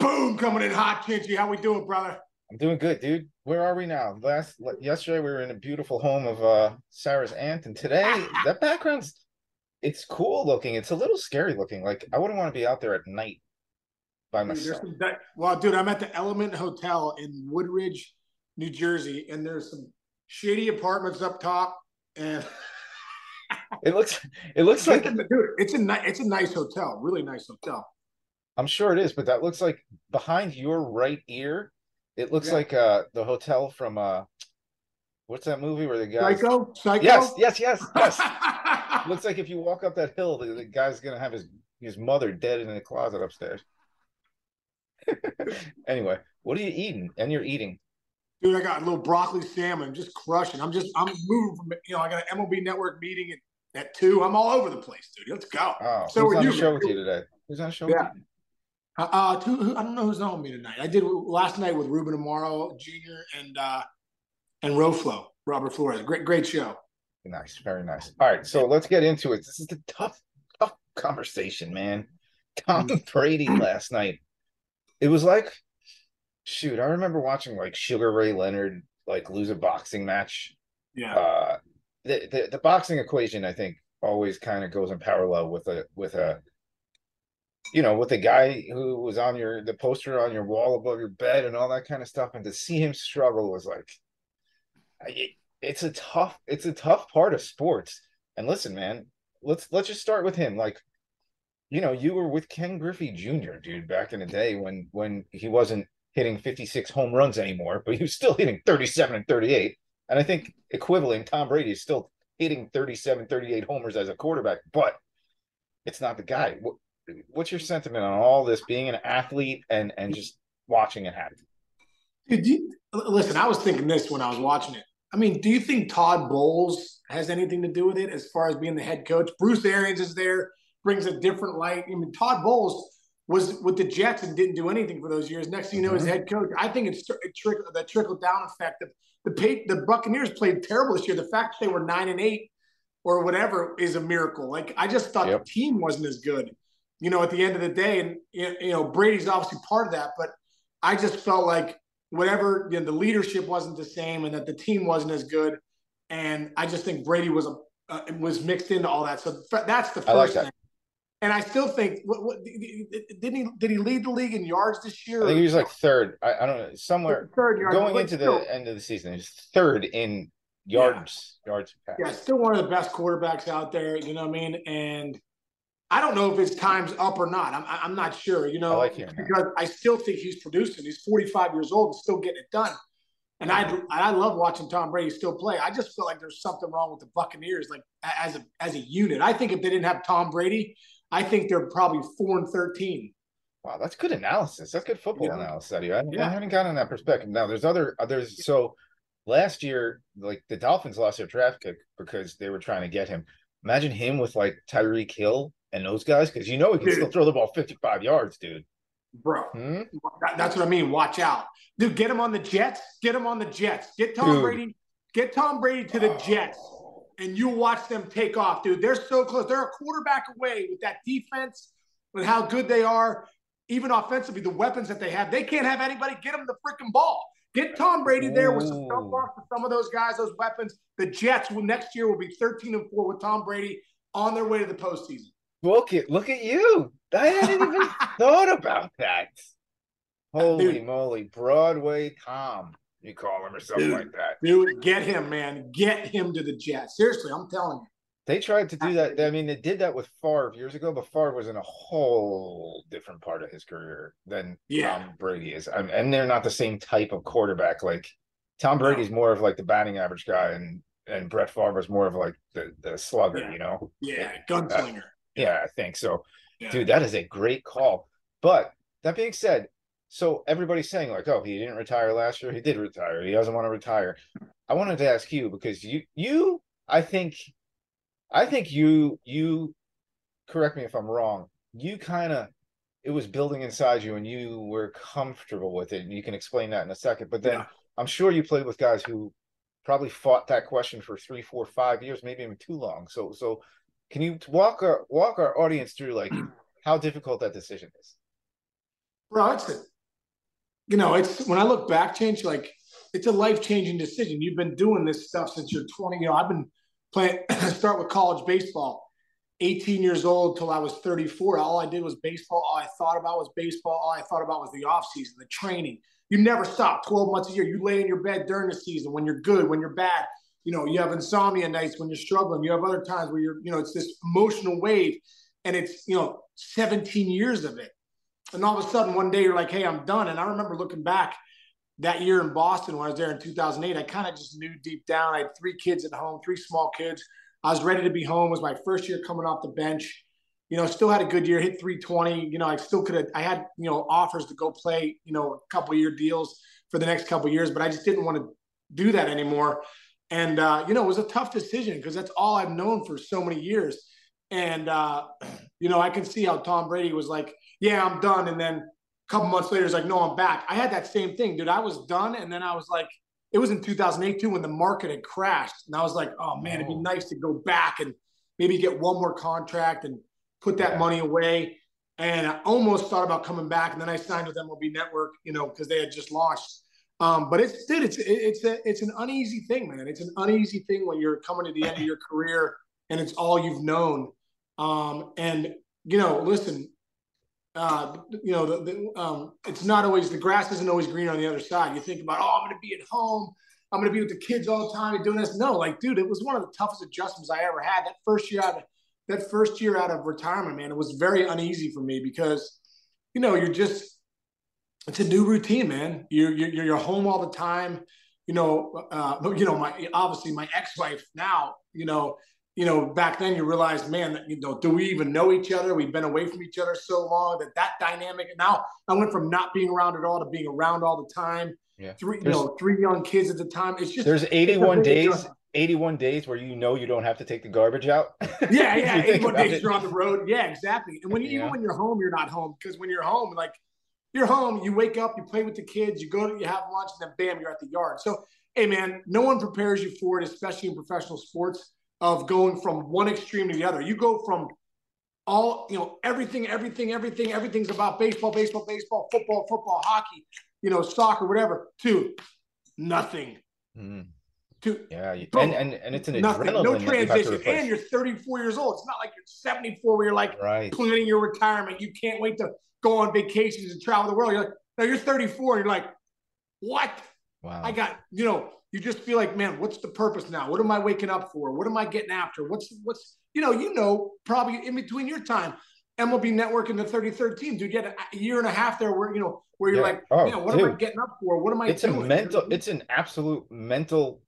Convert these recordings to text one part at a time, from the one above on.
Boom coming in hot, Kinchy. How we doing, brother? I'm doing good, dude. Where are we now? Last yesterday we were in a beautiful home of uh Sarah's aunt, and today that background's it's cool looking. It's a little scary looking. Like I wouldn't want to be out there at night by myself. Dude, some, well, dude, I'm at the Element Hotel in Woodridge, New Jersey, and there's some shady apartments up top, and it looks it looks like dude, it's a it's a nice hotel, really nice hotel. I'm sure it is, but that looks like behind your right ear, it looks yeah. like uh the hotel from uh what's that movie where the guy Psycho? Psycho? Yes, yes, yes, yes. looks like if you walk up that hill, the, the guy's gonna have his his mother dead in the closet upstairs. anyway, what are you eating? And you're eating. Dude, I got a little broccoli salmon, just crushing. I'm just I'm moving from you know, I got an MLB network meeting at, at two. I'm all over the place, dude. Let's go. Oh, so who's on you, the show man? with you today? Who's on the show? Yeah. Uh, uh two, I don't know who's on with me tonight. I did last night with Ruben Amaro Jr. and uh and Roflo, Robert Flores. Great, great show. Nice, very nice. All right, so let's get into it. This is the tough, tough conversation, man. Tom mm. Brady last night. It was like, shoot, I remember watching like Sugar Ray Leonard like lose a boxing match. Yeah. Uh, the, the the boxing equation, I think, always kind of goes in parallel with a with a you know, with the guy who was on your the poster on your wall above your bed and all that kind of stuff, and to see him struggle was like, it, it's a tough, it's a tough part of sports. And listen, man, let's let's just start with him. Like, you know, you were with Ken Griffey Jr., dude, back in the day when when he wasn't hitting 56 home runs anymore, but he was still hitting 37 and 38. And I think equivalent, Tom Brady is still hitting 37, 38 homers as a quarterback, but it's not the guy what's your sentiment on all this being an athlete and and just watching it happen? Dude, you, listen, I was thinking this when I was watching it. I mean, do you think Todd Bowles has anything to do with it as far as being the head coach? Bruce Arians is there, brings a different light. I mean, Todd Bowles was with the Jets and didn't do anything for those years. Next thing you know, mm-hmm. head coach. I think it's it trick, the trickle down effect of the pay, the Buccaneers played terrible this year. The fact that they were nine and eight or whatever is a miracle. Like I just thought yep. the team wasn't as good you know, at the end of the day, and you know, Brady's obviously part of that, but I just felt like whatever you know, the leadership wasn't the same, and that the team wasn't as good, and I just think Brady was a uh, was mixed into all that. So that's the first like thing. And I still think, what, what, didn't he? Did he lead the league in yards this year? I think he was like third. I, I don't know, somewhere third going into still, the end of the season. He's third in yards, yeah. yards. Pass. Yeah, still one of the best quarterbacks out there. You know what I mean? And I don't know if his time's up or not. I'm, I'm not sure, you know, I like because I still think he's producing. He's 45 years old and still getting it done. And I I love watching Tom Brady still play. I just feel like there's something wrong with the Buccaneers, like as a as a unit. I think if they didn't have Tom Brady, I think they're probably four and thirteen. Wow, that's good analysis. That's good football yeah. analysis. I, yeah. I haven't gotten that perspective. Now, there's other uh, there's so last year, like the Dolphins lost their draft pick because they were trying to get him. Imagine him with like Tyreek Hill and those guys because you know he can dude. still throw the ball 55 yards, dude. Bro, hmm? that's what I mean. Watch out, dude. Get him on the Jets. Get him on the Jets. Get Tom dude. Brady. Get Tom Brady to the Jets, and you watch them take off, dude. They're so close. They're a quarterback away with that defense, with how good they are, even offensively. The weapons that they have, they can't have anybody get them the freaking ball. Get Tom Brady there with some stuff off to some of those guys, those weapons. The Jets will next year will be 13 and 4 with Tom Brady on their way to the postseason. Look at look at you. I hadn't even thought about that. Holy dude. moly, Broadway Tom. You call him or something dude, like that. Dude, get him, man. Get him to the Jets. Seriously, I'm telling you. They tried to do that. I mean, they did that with Favre years ago, but Favre was in a whole different part of his career than yeah. Tom Brady is. and they're not the same type of quarterback. Like Tom Brady's more of like the batting average guy, and and Brett Favre is more of like the the slugger. Yeah. You know? Yeah, gunslinger. Uh, yeah, I think so. Yeah. Dude, that is a great call. But that being said, so everybody's saying like, oh, he didn't retire last year. He did retire. He doesn't want to retire. I wanted to ask you because you you I think I think you you correct me if I'm wrong. You kind of it was building inside you and you were comfortable with it. And you can explain that in a second. But then yeah. I'm sure you played with guys who probably fought that question for three, four, five years, maybe even too long. So so can you walk our walk our audience through like how difficult that decision is? Bro, it's a, you know, it's when I look back, change like it's a life changing decision. You've been doing this stuff since you're 20. You know, I've been playing. start with college baseball. 18 years old till I was 34. All I did was baseball. All I thought about was baseball. All I thought about was the off season, the training. You never stop 12 months a year. You lay in your bed during the season when you're good, when you're bad. You know, you have insomnia nights when you're struggling. You have other times where you're, you know, it's this emotional wave and it's, you know, 17 years of it. And all of a sudden one day you're like, hey, I'm done. And I remember looking back that year in Boston when I was there in 2008, I kind of just knew deep down. I had three kids at home, three small kids. I was ready to be home. It was my first year coming off the bench. You know, still had a good year, hit 320. You know, I still could have, I had, you know, offers to go play, you know, a couple year deals for the next couple years, but I just didn't want to do that anymore. And, uh, you know, it was a tough decision because that's all I've known for so many years. And, uh, you know, I can see how Tom Brady was like, yeah, I'm done. And then a couple months later, he's like, no, I'm back. I had that same thing, dude. I was done. And then I was like, it was in 2008 too when the market had crashed. And I was like, oh man, it'd be oh. nice to go back and maybe get one more contract and put that money away. And I almost thought about coming back. And then I signed with MLB Network, you know, because they had just launched. Um, but it's dude, it's it's a, it's an uneasy thing, man. It's an uneasy thing when you're coming to the end of your career and it's all you've known. Um, and you know, listen, uh, you know, the, the, um, it's not always the grass isn't always green on the other side. You think about, oh, I'm going to be at home. I'm going to be with the kids all the time and doing this. No, like, dude, it was one of the toughest adjustments I ever had. That first year out of that first year out of retirement, man, it was very uneasy for me because, you know, you're just it's a new routine, man. You're you're, you're home all the time. You know, uh, you know, my obviously my ex-wife now, you know, you know, back then you realize, man, that, you know, do we even know each other? We've been away from each other so long that that dynamic. And now I went from not being around at all to being around all the time. Yeah. Three, you know, three young kids at the time. It's just there's 81 days. 81 days where you know you don't have to take the garbage out. yeah, yeah. 81 days it. you're on the road. Yeah, exactly. And when you, yeah. even when you're home, you're not home because when you're home, like you're home, you wake up, you play with the kids, you go to, you have lunch, and then bam, you're at the yard. So, hey, man, no one prepares you for it, especially in professional sports of going from one extreme to the other. You go from all, you know, everything, everything, everything, everything's about baseball, baseball, baseball, football, football, hockey, you know, soccer, whatever, to nothing. Mm. To yeah, and, and and it's an nothing, no transition, and you're 34 years old. It's not like you're 74 where you're like right. planning your retirement. You can't wait to go on vacations and travel the world. You're like, no, you're 34. And you're like, what? Wow. I got, you know, you just feel like, man, what's the purpose now? What am I waking up for? What am I getting after? What's what's you know, you know, probably in between your time, MLB Network and the 33rd team, dude. You had a year and a half there where you know where you're yeah. like, oh, what dude. am I getting up for? What am I? It's doing? a mental. It's an absolute mental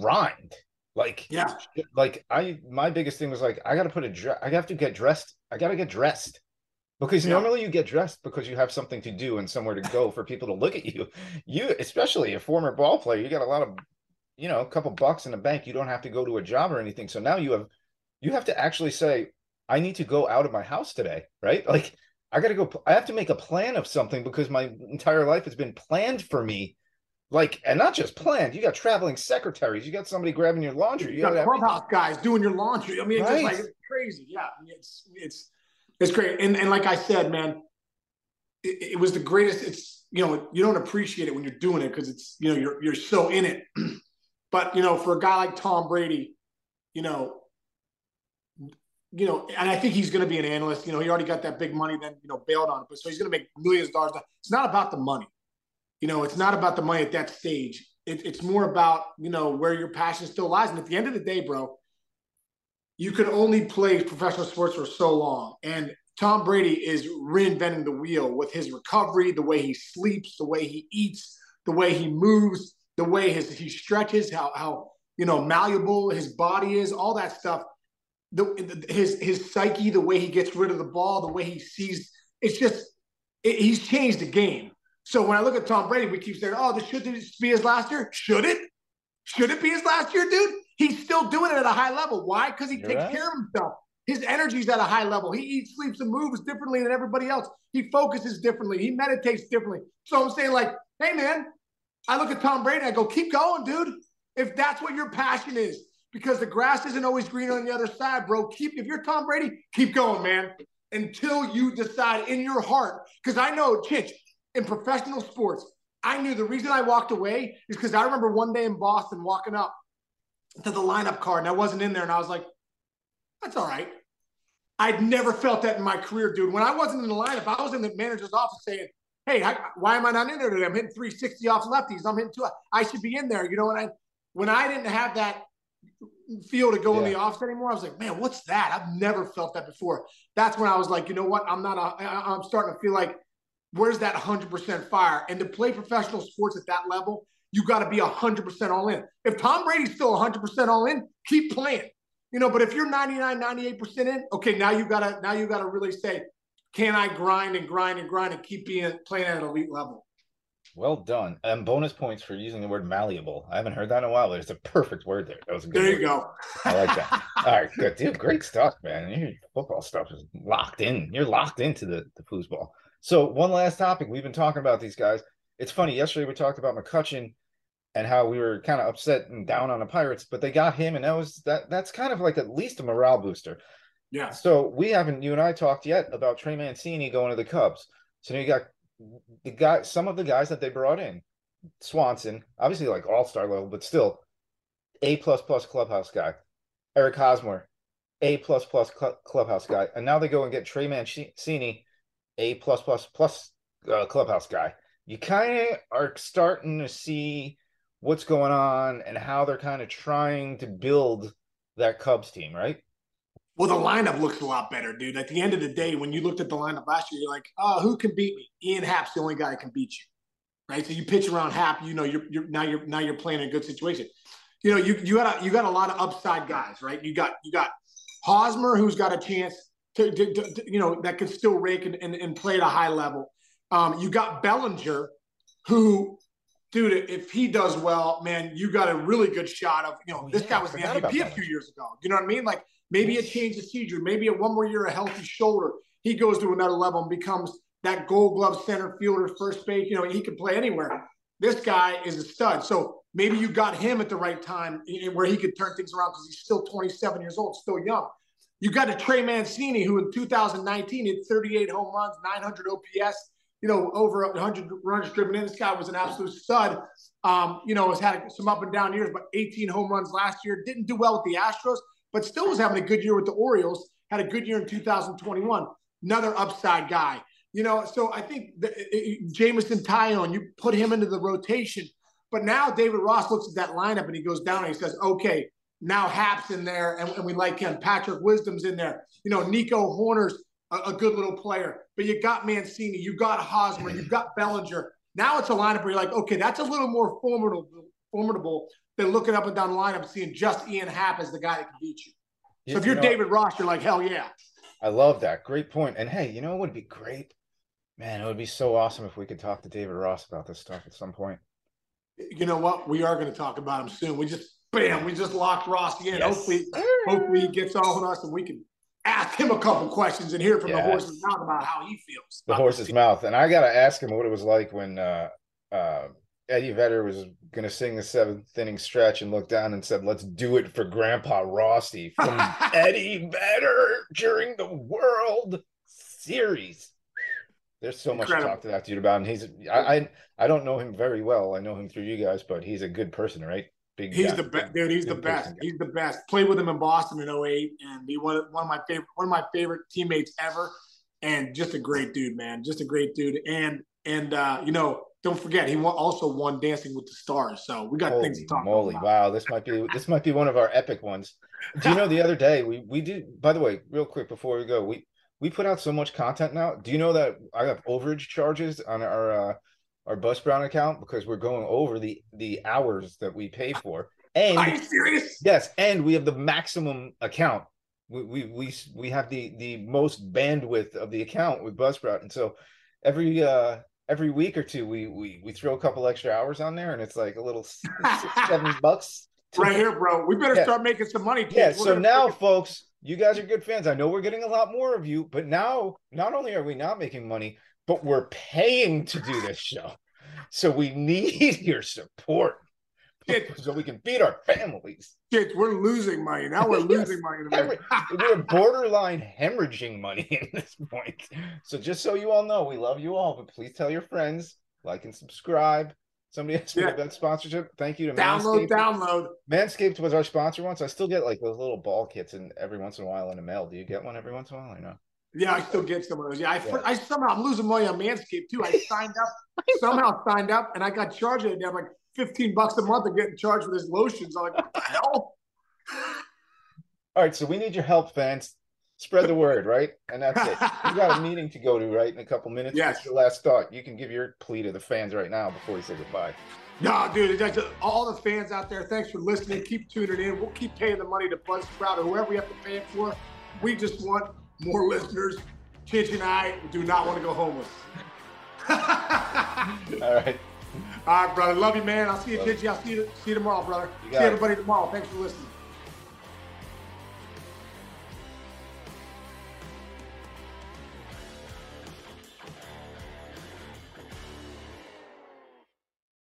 grind. Like yeah, like I my biggest thing was like I got to put a dress. I have to get dressed. I got to get dressed because yeah. normally you get dressed because you have something to do and somewhere to go for people to look at you. You, especially a former ball player, you got a lot of, you know, a couple bucks in the bank. You don't have to go to a job or anything. So now you have, you have to actually say, I need to go out of my house today, right? Like I got to go. I have to make a plan of something because my entire life has been planned for me. Like, and not just planned. You got traveling secretaries. You got somebody grabbing your laundry. You, you got clubhouse guys doing your laundry. I mean, it's right. just like it's crazy. Yeah, it's it's it's great. And and like I said, man, it, it was the greatest. It's you know you don't appreciate it when you're doing it because it's you know you're you're so in it. but you know, for a guy like Tom Brady, you know, you know, and I think he's going to be an analyst. You know, he already got that big money, then you know, bailed on it, but so he's going to make millions of dollars. It's not about the money. You know, it's not about the money at that stage. It, it's more about you know where your passion still lies. And at the end of the day, bro, you can only play professional sports for so long. And Tom Brady is reinventing the wheel with his recovery, the way he sleeps, the way he eats, the way he moves, the way his he stretches, how how you know malleable his body is, all that stuff. The, his his psyche, the way he gets rid of the ball, the way he sees, it's just it, he's changed the game. So when I look at Tom Brady, we keep saying, "Oh, this should be his last year? Should it? Should it be his last year, dude? He's still doing it at a high level. Why? Because he You're takes right. care of himself. His energy's at a high level. He eats, sleeps, and moves differently than everybody else. He focuses differently. He meditates differently. So I'm saying, like, hey, man, I look at Tom Brady. I go, keep going, dude. If that's what your passion is, because the grass isn't always green on the other side, bro. Keep if you're Tom Brady, keep going, man, until you decide in your heart. Because I know, Chich, in professional sports, I knew the reason I walked away is because I remember one day in Boston walking up to the lineup card and I wasn't in there and I was like, that's all right. I'd never felt that in my career, dude. When I wasn't in the lineup, I was in the manager's office saying, hey, I, why am I not in there today? I'm hitting 360 off lefties. I'm hitting two. I should be in there. You know, when I when I didn't have that feel to go yeah. in the office anymore, I was like, man, what's that? I've never felt that before. That's when I was like, you know what? I'm not. A, I'm starting to feel like, where's that 100% fire? And to play professional sports at that level, you got to be 100% all in. If Tom Brady's still 100% all in, keep playing. You know, but if you're 99, 98% in, okay, now you gotta now you gotta really say, can I grind and grind and grind and keep being playing at an elite level? Well done. And bonus points for using the word malleable. I haven't heard that in a while, but it's a perfect word there. That was a good There word. you go. I like that. All right, good. Dude, great stuff, man. Your football stuff is locked in. You're locked into the, the foosball. So one last topic. We've been talking about these guys. It's funny. Yesterday we talked about McCutcheon and how we were kind of upset and down on the Pirates, but they got him, and that was that. That's kind of like at least a morale booster. Yeah. So we haven't you and I talked yet about Trey Mancini going to the Cubs. So now you got the guy, some of the guys that they brought in, Swanson, obviously like all star level, but still a plus plus clubhouse guy, Eric Hosmer, a plus plus clubhouse guy, and now they go and get Trey Mancini, a plus plus plus uh, clubhouse guy. You kind of are starting to see what's going on and how they're kind of trying to build that Cubs team, right? Well, the lineup looks a lot better, dude. At the end of the day, when you looked at the lineup last year, you're like, oh, who can beat me? Ian Happ's the only guy that can beat you. Right. So you pitch around Happ, you know, you're, you're now you're now you're playing in a good situation. You know, you you got a, you got a lot of upside guys, right? You got you got Hosmer, who's got a chance to, to, to you know, that can still rake and, and, and play at a high level. Um, you got Bellinger, who dude, if he does well, man, you got a really good shot of, you know, oh, this yeah, guy was the MVP a few years ago. You know what I mean? Like maybe a change of seizure, maybe a one more year, a healthy shoulder. He goes to another level and becomes that gold glove center fielder, first base. You know, he can play anywhere. This guy is a stud. So maybe you got him at the right time where he could turn things around because he's still 27 years old, still young. You got a Trey Mancini who in 2019 hit 38 home runs, 900 OPS you know, over 100 runs driven in. This guy was an absolute stud. Um, you know, has had some up and down years, but 18 home runs last year. Didn't do well with the Astros, but still was having a good year with the Orioles. Had a good year in 2021. Another upside guy. You know, so I think the, it, Jameson Taillon, you put him into the rotation. But now David Ross looks at that lineup and he goes down and he says, okay, now Happ's in there and, and we like him. Patrick Wisdom's in there. You know, Nico Hoerner's a, a, good little player. But you got Mancini, you got Hosmer, you've got Bellinger. Now it's a lineup where you're like, okay, that's a little more formidable, formidable than looking up and down the lineup and seeing just Ian Happ as the guy that can beat you. So if you're you know, David Ross, you're like, hell yeah. I love that. Great point. And hey, you know what would be great? Man, it would be so awesome if we could talk to David Ross about this stuff at some point. You know what? We are going to talk about him soon. We just bam, we just locked Ross in. Yes. Hopefully, hopefully he gets on us and we can ask him a couple questions and hear from yes. the horse's mouth about how he feels. The horse's mouth. And I got to ask him what it was like when uh, uh, Eddie Vedder was going to sing the seventh inning stretch and looked down and said, Let's do it for Grandpa Rossy from Eddie Vedder during the World Series. There's so much Incredible. to talk to that dude about. And he's, I, I, I don't know him very well. I know him through you guys, but he's a good person, right? Big he's guy. the best, dude. He's the best. He's the best. Played with him in Boston in 08 and he one one of my favorite one of my favorite teammates ever, and just a great dude, man. Just a great dude. And and uh, you know, don't forget he also won Dancing with the Stars. So we got Holy things to talk moly. about. Wow, this might be this might be one of our epic ones. Do you know the other day we we did? By the way, real quick before we go, we we put out so much content now. Do you know that I have overage charges on our uh, our Buzzsprout account because we're going over the the hours that we pay for. And are you serious? Yes, and we have the maximum account. We we we, we have the the most bandwidth of the account with Buzzsprout, and so every uh every week or two we we we throw a couple extra hours on there, and it's like a little six, seven bucks. Right here, bro. We better yeah. start making some money. Kids. Yeah. We're so now, folks, you guys are good fans. I know we're getting a lot more of you, but now not only are we not making money, but we're paying to do this show. So we need your support. so we can feed our families. Kids, we're losing money now. We're losing money. We're borderline hemorrhaging money at this point. So just so you all know, we love you all, but please tell your friends, like and subscribe. Somebody asked me about sponsorship. Thank you to download, Manscaped. download. Manscaped was our sponsor once. I still get like those little ball kits and every once in a while in the mail. Do you get one every once in a while or no? Yeah, I still get some of those. Yeah, I, Yeah. I somehow I'm losing money on Manscaped too. I signed up, somehow signed up, and I got charged it. I'm like 15 bucks a month. I'm getting charged for this lotions. I'm like, what the hell? All right, so we need your help, fans. Spread the word, right? And that's it. You got a meeting to go to, right? In a couple minutes. Yes. What's your last thought? You can give your plea to the fans right now before we say goodbye. No, dude, that's all the fans out there. Thanks for listening. Keep tuning in. We'll keep paying the money to Buzzsprout or whoever we have to pay it for. We just want more listeners. Chich and I do not want to go homeless. all All right. right, brother. Love you, man. I'll see you, Love Chichy. I'll see you, see you tomorrow, brother. See it. everybody tomorrow. Thanks for listening.